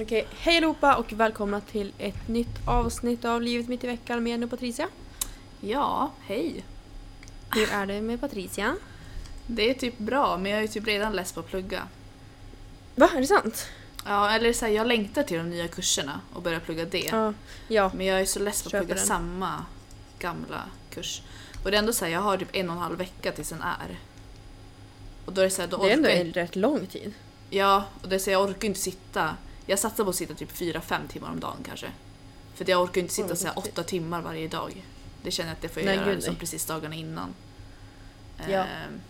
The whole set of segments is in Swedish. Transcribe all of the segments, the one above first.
Okej, hej allihopa och välkomna till ett nytt avsnitt av Livet mitt i veckan med Jenny och Patricia. Ja, hej. Hur är det med Patricia? Det är typ bra, men jag är typ redan less på att plugga. Va, är det sant? Ja, eller så här, jag längtar till de nya kurserna och börja plugga det. Ja. Ja. Men jag är så less på att Köper plugga den. samma gamla kurs. Och det är ändå så här, jag har typ en och en halv vecka tills den är. Och då är det så här, då Det är ändå orkar jag en rätt lång tid. Ja, och det är så jag orkar inte sitta. Jag satsar på att sitta typ 4-5 timmar om dagen kanske. För jag orkar inte sitta häftigt. 8 timmar varje dag. Det känner jag att det får jag Nej, göra gud, liksom precis dagarna innan. Ja. Ehm,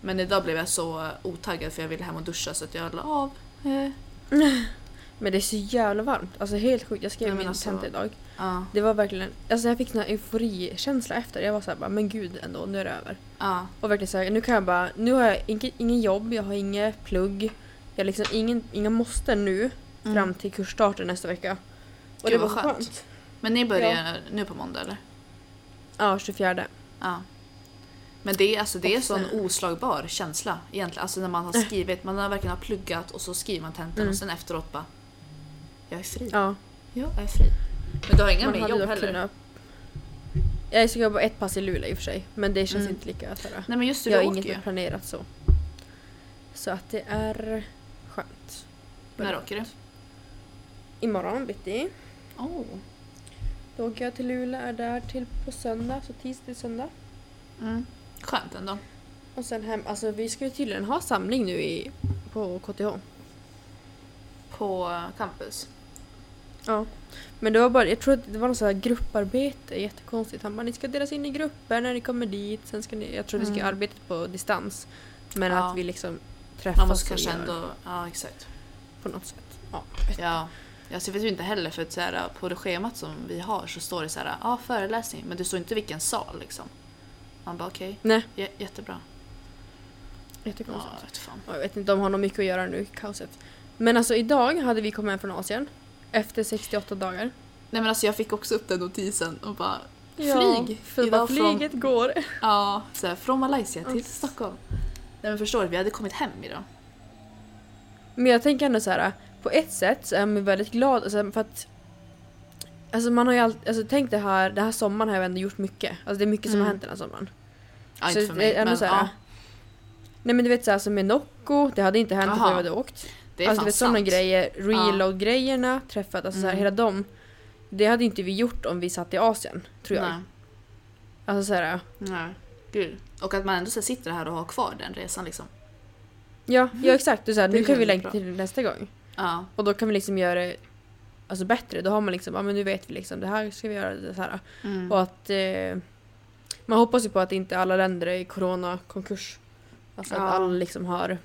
Men idag blev jag så otaggad för jag ville hem och duscha så att jag la av. Eh, Men det är så jävla varmt. Alltså helt sjukt. Jag skrev men min alltså- tenta idag. Ja, Det var verkligen, alltså jag fick sån här euforikänsla efter. Jag var såhär bara, men gud ändå, nu är det över. ja, Och verkligen såhär, nu kan jag bara, nu har jag ingen, ingen jobb, jag har inget plugg. Jag har liksom ingen, inga måste nu Mm. fram till kursstarten nästa vecka. Och Gud, det var skönt. skönt. Men ni börjar nu på måndag eller? Ja, 24. Ja. Men det är, alltså, det är så en oslagbar känsla egentligen. Alltså när man har skrivit, man har verkligen har pluggat och så skriver man tentan Mm. och sen efteråt bara Jag är fri. Ja. Ja, jag är fri. Men du har inga mer jobb heller? kunnat- Jag ska jobba ett pass i Luleå i och för sig. Men det känns Mm. inte lika såhär. Nej men just det, Jag har inget ju. planerat så. Så att det är skönt. När åker du? Imorgon bitti. Oh. Då åker jag till Luleå, är där till på söndag, så tisdag till söndag. Mm. Skönt ändå. Och sen hem, alltså vi ska ju tydligen ha samling nu i, på KTH. På campus. Ja. Men det var bara, jag tror att det var något sånt här grupparbete, jättekonstigt. Han bara ni ska delas in i grupper när ni kommer dit. Sen ska ni, jag tror vi ska Mm. arbeta på distans. Men Ja. att vi liksom träffas Man måste kanske ändå... Ja, exakt. på något sätt. Ja. Ja. Jag vet ju inte heller för att så här, på det schemat som vi har så står det så här, ja föreläsning, men det står inte vilken sal liksom. Man bara okej, Nej, j- jättebra. Ja, jättekonstigt. vet fan. Ja, Jag vet inte, de har nog mycket att göra nu kaoset. Men alltså idag hade vi kommit hem från Asien. Efter 68 dagar. Nej men alltså jag fick också upp den notisen och bara Ja, flyg! För Idag flyget går. Ja, så här, från Malaysia till. Stockholm. Nej men förstår du, vi hade kommit hem idag. Men jag tänker ändå så här. På ett sätt så är man väldigt glad alltså, för att Alltså man har ju alltid, alltså tänk det här, den här sommaren har jag ändå gjort mycket. Alltså det är mycket som Mm. har hänt den här sommaren. Ja, Så inte för mig, men så här, ja, Nej men du vet såhär som med Nocco, det hade inte hänt om jag hade åkt. det är alltså vet sådana grejer, reload-grejerna, träffat, alltså så här, Mm. hela dem. Det hade inte vi gjort om vi satt i Asien, tror jag. Nej, Alltså såhär, nej. Gud. Och att man ändå så sitter här och har kvar den resan liksom. ja, ja exakt. Du, så här, nu kan vi längta till nästa gång. Ja, Och då kan vi liksom göra det alltså, bättre. Då har man liksom, ja men nu vet vi liksom, det här ska vi göra, det här. mm. Och att eh, man hoppas ju på att inte alla länder är i corona-konkurs. Alltså Ja. att alla liksom har...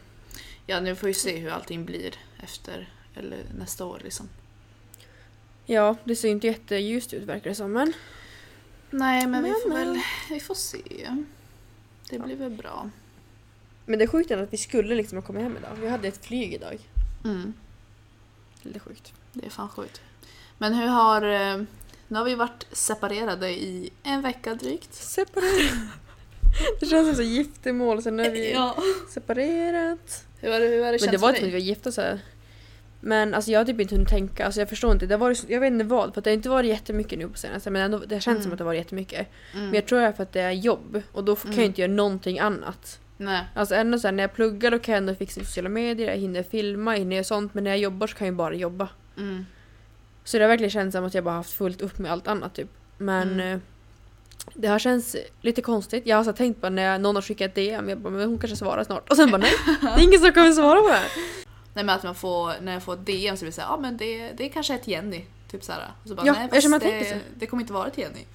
ja, nu får vi se hur allting blir efter, eller nästa år liksom. Ja, det ser ju inte jätteljust ut verkar det som. Men Nej men, vi Men, får men. väl, vi får se. Det blir väl bra. Men det är sjukt att vi skulle liksom ha kommit hem idag. Vi hade ett flyg idag. Mm. Lite sjukt. Det är fan sjukt. Men hur har... eh, Nu har vi varit separerade i en vecka drygt. Separerat. Det känns som så giftermål, sen är vi Ja. separerat. Hur har det, hur har det Men det var inte som att vi var gifta så här. Men alltså jag har typ inte hunnit tänka, alltså jag förstår inte. Det har varit, jag vet inte vad, för det har inte varit jättemycket nu på senaste men ändå, det känns som Mm. att det har varit jättemycket. Mm. Men jag tror det är för att det är jobb och då kan jag Mm. inte göra någonting annat. Nej. Alltså ändå så här, när jag pluggar då kan jag ändå fixa sociala medier, jag hinner filma, jag hinner göra sånt men när jag jobbar så kan jag bara jobba. Mm. Så det har verkligen känts som att jag bara haft fullt upp med allt annat typ. Men Mm. eh, det har känts lite konstigt. Jag har så tänkt på när någon har skickat ett DM, jag bara men hon kanske svarar snart. Och sen bara nej, det är ingen som kommer svara på det här. Nej men att man får, när jag får ett DM så blir det såhär, ja men det, det kanske är till Jenny. Typ såhär. Och så bara, Ja, nej fast det, det kommer inte vara till Jenny.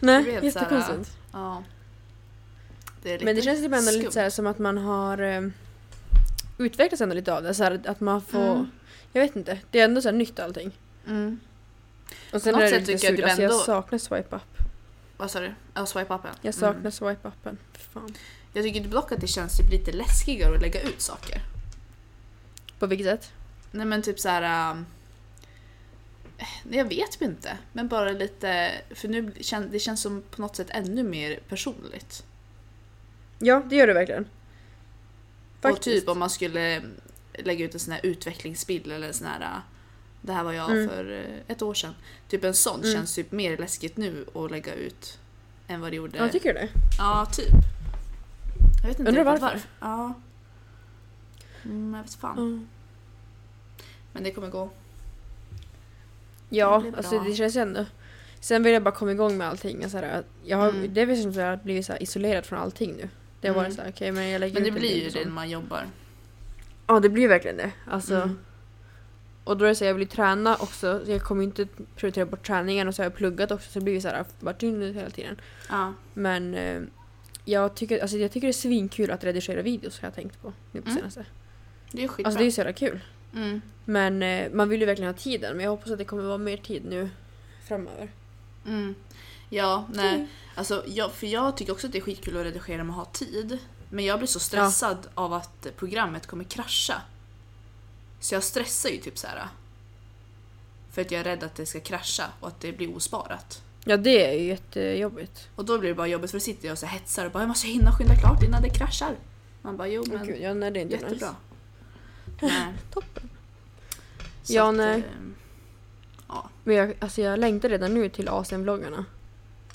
Nej, jättekonstigt. Ja. Det är lite Men det känns typ ändå lite så här som att man har eh, utvecklats ändå lite av det. Så här, att man får, Mm. jag vet inte, det är ändå så här nytt allting. Mm. Och sen något är det sätt tycker jag surt, typ alltså jag saknar swipe up. Vad sa du? Ja, swipe upen. Jag saknar Mm. swipe upen. Fan. Jag tycker dock att det känns typ lite läskigare att lägga ut saker. På vilket sätt? Nej men typ så här. ähm, Jag vet typ inte. Men bara lite, för nu kän, det känns som på något sätt ännu mer personligt. Ja, det gör det verkligen. Och typ om man skulle lägga ut en sån här utvecklingsbild eller en sån här Det här var jag Mm. för eh, ett år sedan. Typ en sån Mm. känns typ mer läskigt nu att lägga ut än vad det gjorde. Ja, tycker du det? Ja, typ. Jag vet inte Undrar riktigt varför? Ja. Mm, jag vet fan. Mm. Men det kommer gå. Ja, Det alltså det känns ju ändå... Sen vill jag bara komma igång med allting. och Så här, jag har, Mm. Det är väl som att jag har blivit så isolerad från allting nu. Det har Mm. varit så här, okej men jag lägger Men det ut en blir bild ju och det så. när man jobbar. Ja, det blir verkligen det. Alltså, Mm. Och då är det så här, jag vill ju träna också. Jag kommer ju inte prioritera bort träningen och så har jag pluggat också så det blir ju så här bara dygnet hela tiden. Ja. Men eh, jag, tycker, alltså, jag tycker det är svinkul att redigera videos har jag tänkt på nu på Mm. senaste. Det är skitbra. Alltså det är ju så jävla kul. mm. Men eh, man vill ju verkligen ha tiden men jag hoppas att det kommer vara mer tid nu framöver. Mm. Ja, nej. Mm. Alltså, jag, för jag tycker också att det är skitkul att redigera med att ha tid. Men jag blir så stressad av att programmet kommer krascha. Så jag stressar ju typ så här. För att jag är rädd att det ska krascha och att det blir osparat. Ja det är ju jättejobbigt. Och då blir det bara jobbigt för då sitter jag och så hetsar och bara jag måste hinna skynda klart innan det kraschar. Man bara jo men gud, ja, nej, det är inte jättebra. Nice. Nej. Toppen. Så Ja, att, nej. eh, Ja. Men jag, alltså jag längtar redan nu till ASM-vloggarna.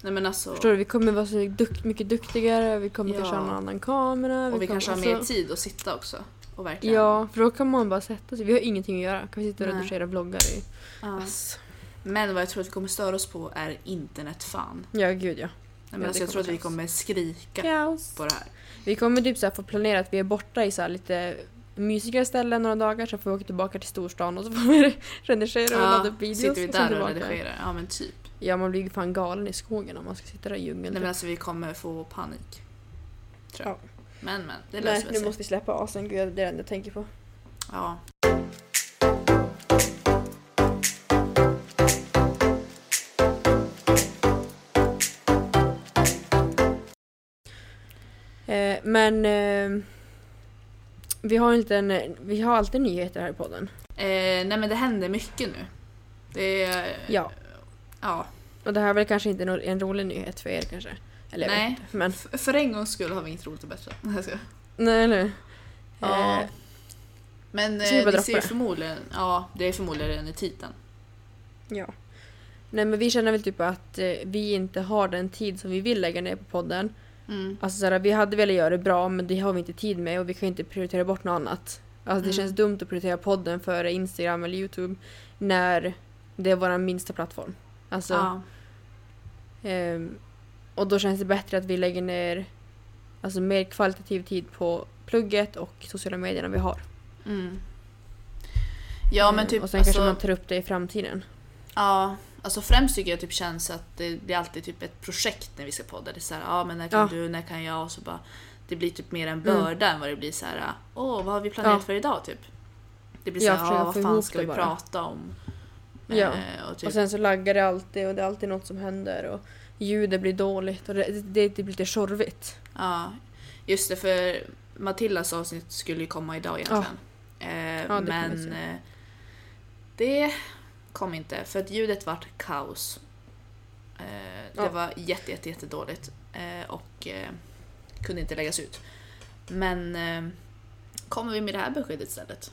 Nej men alltså. Förstår du? Vi kommer vara så dukt, mycket duktigare, vi kommer Ja. kanske ha en annan kamera. Och vi kommer, kanske har mer alltså- tid att sitta också. Och verkligen. Ja, för då kan man bara sätta sig. Vi har ingenting att göra. Kan vi sitta och redigera vloggar i... Ja. Ass. Men vad jag tror att vi kommer störa oss på är internetfan. Ja, gud ja. Nej, men Ja, alltså, jag tror att vi kommer kommer skrika Kaos. på det här. Vi kommer typ så här få planera att vi är borta i så lite mysigare ställen några dagar, sen får vi åka tillbaka till storstan och så får vi redigera och ladda upp videos. sitter vi och där och tillbaka. redigerar. Ja men typ. Ja, man blir fan galen i skogen om man ska sitta där i djungeln. Nej men typ. alltså vi kommer få panik. Tror jag. Ja. Men men, det Nej, löser nu väl sig. måste vi släppa asen. Gud, det är det enda jag tänker på. Ja. Eh, men eh, vi har inte en, vi har alltid nyheter här i podden. Eh, nej men det händer mycket nu. Det är... Ja. Ja. Och det här är väl kanske inte en, en rolig nyhet för er kanske? Eller Nej. inte. Men, F- för en gångs skull har vi inget roligt. Jag ska- nej eller Ja. Eh, Men vi eh, det droppa ser ju det? förmodligen... Ja, det är förmodligen i titeln. Ja. Nej men vi känner väl typ att eh, vi inte har den tid som vi vill lägga ner på podden. Mm. Alltså såhär, vi hade velat göra det bra men det har vi inte tid med och vi kan inte prioritera bort något annat. Alltså det Mm. känns dumt att prioritera podden före Instagram eller Youtube när det är vår minsta plattform. Alltså, Ja. ehm, och då känns det bättre att vi lägger ner alltså, mer kvalitativ tid på plugget och sociala medierna vi har. Mm. Ja men Ehm, typ och sen alltså, kanske man tar upp det i framtiden. Ja, alltså främst tycker jag typ känns att det blir alltid typ ett projekt när vi ska podda. Det är såhär, ja men när kan Ja. du, när kan jag? Och så bara, det blir typ mer en Mm. börda än vad det blir så här. åh vad har vi planerat Ja. för idag typ? Det blir såhär, ja vad fan ska det vi bara. prata om? Ja. Eh, och typ, Och sen så laggar det alltid och det är alltid något som händer och ljudet blir dåligt och det, det, det blir lite tjorvigt. ja, just det för Matildas avsnitt skulle ju komma idag egentligen. Eh, Ja, kan vi men eh, det kom inte för att ljudet vart kaos. Eh, det Ja. var jätte, jätte, jätte dåligt eh, och eh, kunde inte läggas ut. Men eh, kommer vi med det här beskedet istället?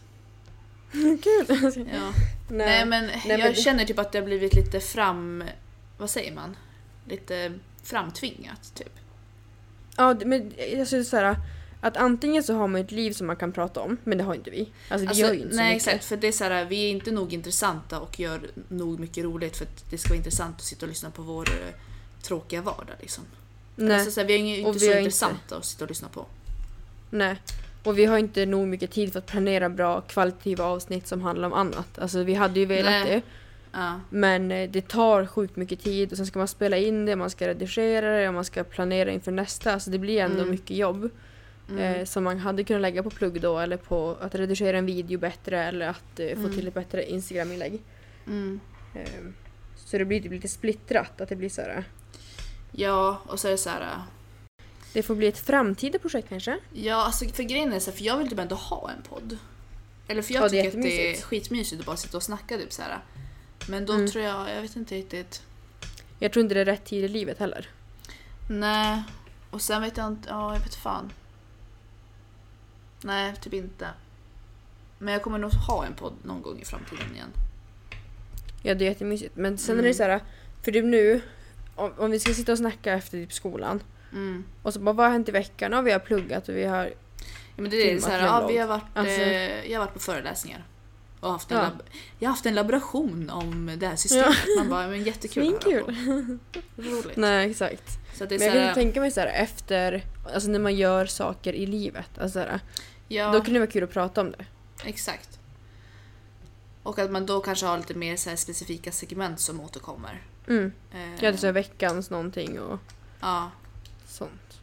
Kul! Ja. Nej. Nej men jag men- känner typ att det har blivit lite fram... Vad säger man? Lite framtvingat typ. Ja, men alltså, det är så här, att antingen så har man ett liv som man kan prata om, men det har inte vi. Alltså vi Alltså, gör ju inte så nej mycket. exakt, för det är så här, vi är inte nog intressanta och gör nog mycket roligt för att det ska vara intressant att sitta och lyssna på vår eh, tråkiga vardag. Liksom. Nej, Alltså, så här, vi är ju Och inte vi så intressanta att sitta och lyssna på. nej. Och vi har inte nog mycket tid för att planera bra kvalitativa avsnitt som handlar om annat. Alltså vi hade ju velat Nej. det, Ja. men eh, det tar sjukt mycket tid och sen ska man spela in det, man ska redigera det och man ska planera inför nästa. Alltså det blir ändå Mm. mycket jobb Mm. eh, som man hade kunnat lägga på plugg då eller på att redigera en video bättre eller att eh, få Mm. till ett bättre Instagram-inlägg. Mm. Eh, så det blir typ lite splittrat, att det blir så här. Ja, och så är det så här... Det får bli ett framtida projekt kanske? Ja, alltså för grejen är så här, för jag vill typ ändå ha en podd. Eller för jag Ja, det är tycker att det är skitmysigt att bara sitta och snacka typ så här. Men då Mm. tror jag, jag vet inte riktigt. Jag tror inte det är rätt tid i livet heller. Nej, och sen vet jag inte, ja jag vet fan. Nej, typ inte. Men jag kommer nog ha en podd någon gång i framtiden igen. Ja det är jättemysigt. Men sen är Mm. det så här, för typ nu, om, om vi ska sitta och snacka efter typ skolan Mm. och så bara vad har hänt i veckan? Ja vi har pluggat och vi har... Ja, men det är det, så här, ja, vi har varit, Alltså- eh, jag har varit på föreläsningar. Och haft en Ja. jag har haft en laboration om det här systemet. Man bara, men jättekul att höra på. Roligt. Nej exakt. Så att det är Men jag så kan här, tänka mig så här efter, alltså när man gör saker i livet. Alltså så här, ja, Då kan det vara kul att prata om det. exakt. Och att man då kanske har lite mer så specifika segment som återkommer. Mm. Eh, Jag hade så här veckans någonting och ja, sånt.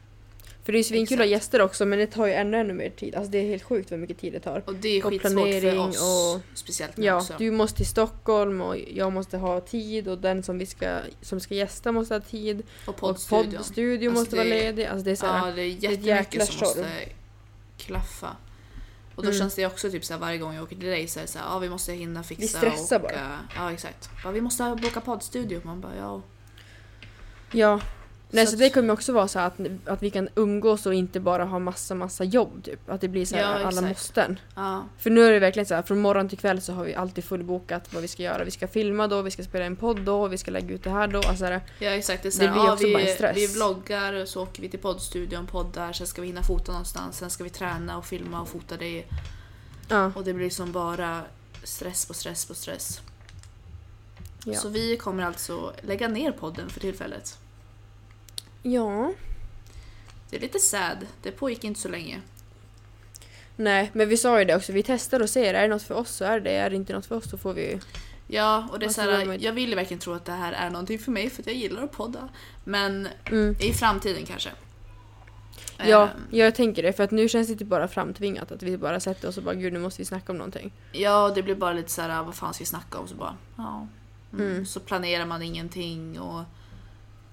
För det är ju svinkul att ha gäster också men det tar ju ännu, ännu mer tid. Alltså det är helt sjukt vad mycket tid det tar. och det är skitsvårt för planering oss. och- Speciellt nu Ja, också. du måste till Stockholm och jag måste ha tid och den som, vi ska, som ska gästa måste ha tid. och Och poddstudion. poddstudio Alltså måste vara det- ledig. Alltså det är så här, Ja, det är jättemycket jäkla som måste klaffa. Och då Mm. känns det också typ så här, varje gång jag åker till dig så är det så här, ja vi måste hinna fixa Vi stressar och, bara. eh, Ja exakt. Bara, vi måste boka poddstudio. Man bara ja. Ja. Nej, Så så att- det kommer också vara så att, att vi kan umgås och inte bara ha massa, massa jobb typ. Att det blir så här Ja, alla exakt. måsten. ja. För nu är det verkligen så här, från morgon till kväll så har vi alltid fullbokat vad vi ska göra. Vi ska filma då, vi ska spela en podd då, vi ska lägga ut det här då. Alltså, Ja exakt, det är så Det här, blir ja, också vi, bara en stress. vi vloggar, så åker vi till poddstudion, poddar, sen ska vi hinna fota någonstans, sen ska vi träna och filma och fota det. ja, Och det blir som bara stress på stress på stress. ja. Så vi kommer alltså lägga ner podden för tillfället. Ja. Det är lite sad, det pågick inte så länge. Nej, men vi sa ju det också. Vi testar och ser. Är det något för oss så är det Är det inte något för oss så får vi... Ja, och det är så här, jag vill ju verkligen tro att det här är någonting för mig för att jag gillar att podda. Men Mm. i framtiden kanske. Ja, Ehm, jag tänker det. För att nu känns det inte bara framtvingat. Att vi bara sätter oss och bara gud nu måste vi snacka om någonting. ja, det blir bara lite så här, vad fan ska vi snacka om? Så bara, ja. Mm. Mm. Så planerar man ingenting och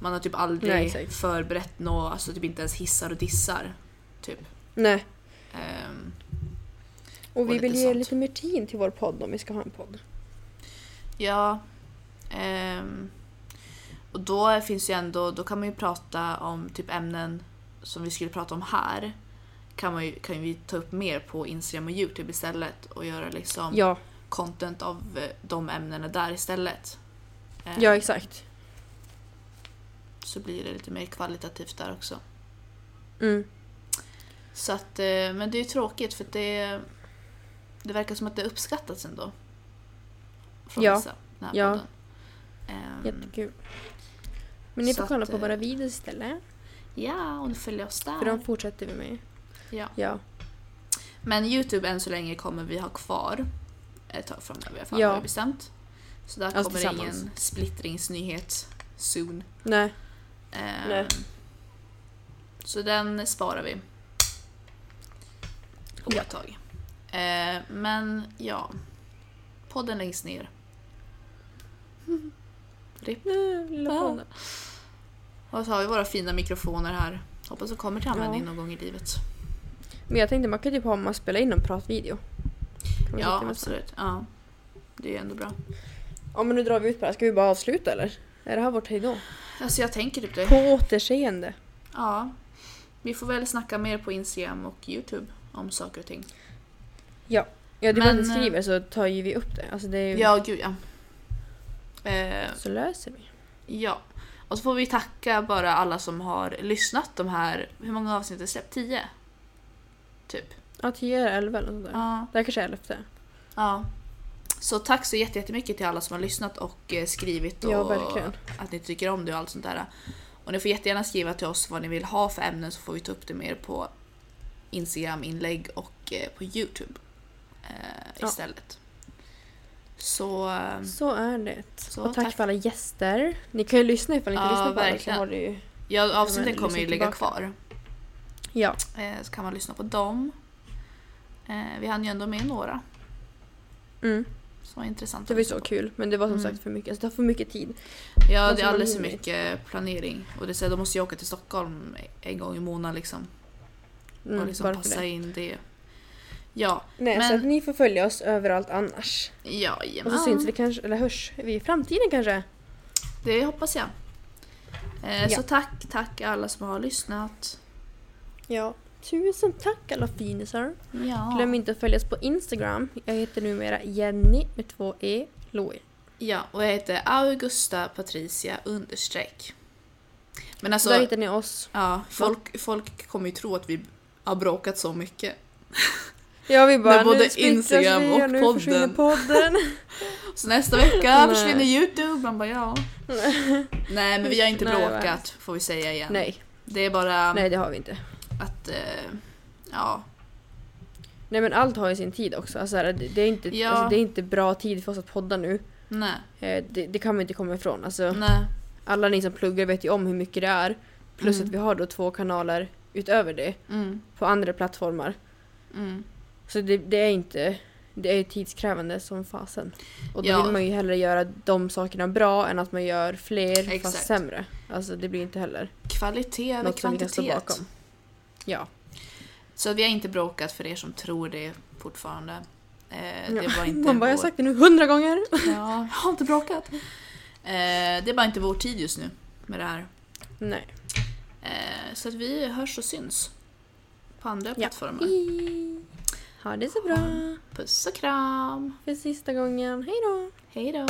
man har typ aldrig Nej, exakt. förberett något, alltså typ inte ens hissar och dissar. Typ. Nej. Ehm, Och vi lite vill ge sånt. lite mer tid till vår podd om vi ska ha en podd. ja. ehm, och då finns ju ändå, då kan man ju prata om typ ämnen som vi skulle prata om här. Kan, man ju, kan vi ta upp mer på Instagram och Youtube istället och göra liksom Ja, content av eh, de ämnena där istället. Ehm, ja exakt. Så blir det lite mer kvalitativt där också. Mm. Så att, eh, men det är ju tråkigt för det, det verkar som att det uppskattats ändå. Från Ja. vissa, den här Ja. podden. Ehm, Jättekul. Men ni får kolla att, på eh, våra videos istället. Ja, och nu följer oss där. För de fortsätter vi med. ja. Ja. Men Youtube än så länge kommer vi ha kvar ett tag framöver i alla fall Ja. har vi bestämt. Så där Alltså kommer det ingen splittringsnyhet soon. Nej. Ehm, Nej. Så den sparar vi. På Ja. tag. Eh, men ja. Podden läggs ner. RIP. Nej, lilla Ja. podden. Och så har vi våra fina mikrofoner här. Hoppas de kommer till användning Ja. någon gång i livet. Men jag tänkte man kan typ ha man spelar in en pratvideo. Ja, absolut. Ja. Det är ändå bra. Ja men nu drar vi ut på det här. Ska vi bara avsluta eller? Är det här vårt hejdå? Alltså jag tänker typ det. På återseende. Ja. Vi får väl snacka mer på Instagram och Youtube om saker och ting. Ja, det Men, man skriver så tar ju vi upp det. Alltså det är ju... Ja, gud ja. Eh, Så löser vi. Ja. Och så får vi tacka bara alla som har lyssnat de här, hur många avsnitt har släppt? 10? Typ. Ja, 10 eller 11 eller något sånt där. Ja. Det här kanske är 11. ja. Så tack så jätte- jättemycket till alla som har lyssnat och eh, skrivit och Ja, verkligen. att ni tycker om det och allt sånt där. Och ni får jättegärna skriva till oss vad ni vill ha för ämnen så får vi ta upp det mer på Instagram-inlägg och eh, på Youtube eh, Ja. istället. Så eh, Så är det. Så, och tack, tack. för alla gäster. Ni kan ju lyssna ifall ni inte Ja, lyssnar på alla så verkligen. har ju... ja, avsnittet men kommer ju ligga kvar. Ja. Eh, så kan man lyssna på dem. Eh, vi hann ju ändå med några Mm. Som var intressanta. Det var ju så kul. Men det var som Mm. sagt för mycket. Alltså det tar för mycket tid. Ja, Måste det är alldeles för mycket planering. Och det är så här, då måste jag åka till Stockholm en gång i månaden liksom. Mm, och liksom passa det. in det. Ja, Nej, Men- så att ni får följa oss överallt annars. ja, Och jajamän. så syns vi kanske, eller hörs vi i framtiden kanske. Det hoppas jag. Eh, Ja. Så tack, tack alla som har lyssnat. Ja. Tusen tack alla finisar. Ja. Glöm inte att följa oss på Instagram. Jag heter numera Jenny med två E, Louie. Ja, och jag heter Augusta Patricia understreck. Men alltså, Där hittar ni oss. ja, folk, folk kommer ju tro att vi har bråkat så mycket. Ja vi bara Med både Instagram vi och nu podden. försvinner podden. Så nästa vecka Nej. försvinner Youtube. Man bara ja. Nej men vi har inte bråkat får vi säga igen. Nej, Det är bara nej det har vi inte. Att, eh, ja. Nej men allt har ju sin tid också. Alltså, det, det, är inte, Ja. alltså, det är inte bra tid för oss att podda nu. Nej, Eh, det, det kan vi inte komma ifrån. Alltså, nej. alla ni som pluggar vet ju om hur mycket det är. Plus Mm. att vi har då två kanaler utöver det Mm, på andra plattformar. mm. Så det, det är inte det är tidskrävande som fasen. Och då Ja. vill man ju hellre göra de sakerna bra än att man gör fler Exakt. fast sämre. Alltså det blir inte heller Kvalitet över något som vi kan stå kvantitet. bakom. Ja. Så vi har inte bråkat för er som tror det fortfarande. Eh, det var inte Man bara, jag har vår... sagt det nu hundra gånger. Ja, jag har inte bråkat. Eh, det är bara inte vår tid just nu med det här. Nej. Eh, så att vi hörs och syns. På andra Ja. plattformar. Ha det så bra. Puss och kram. För sista gången. Hej då. Hej då.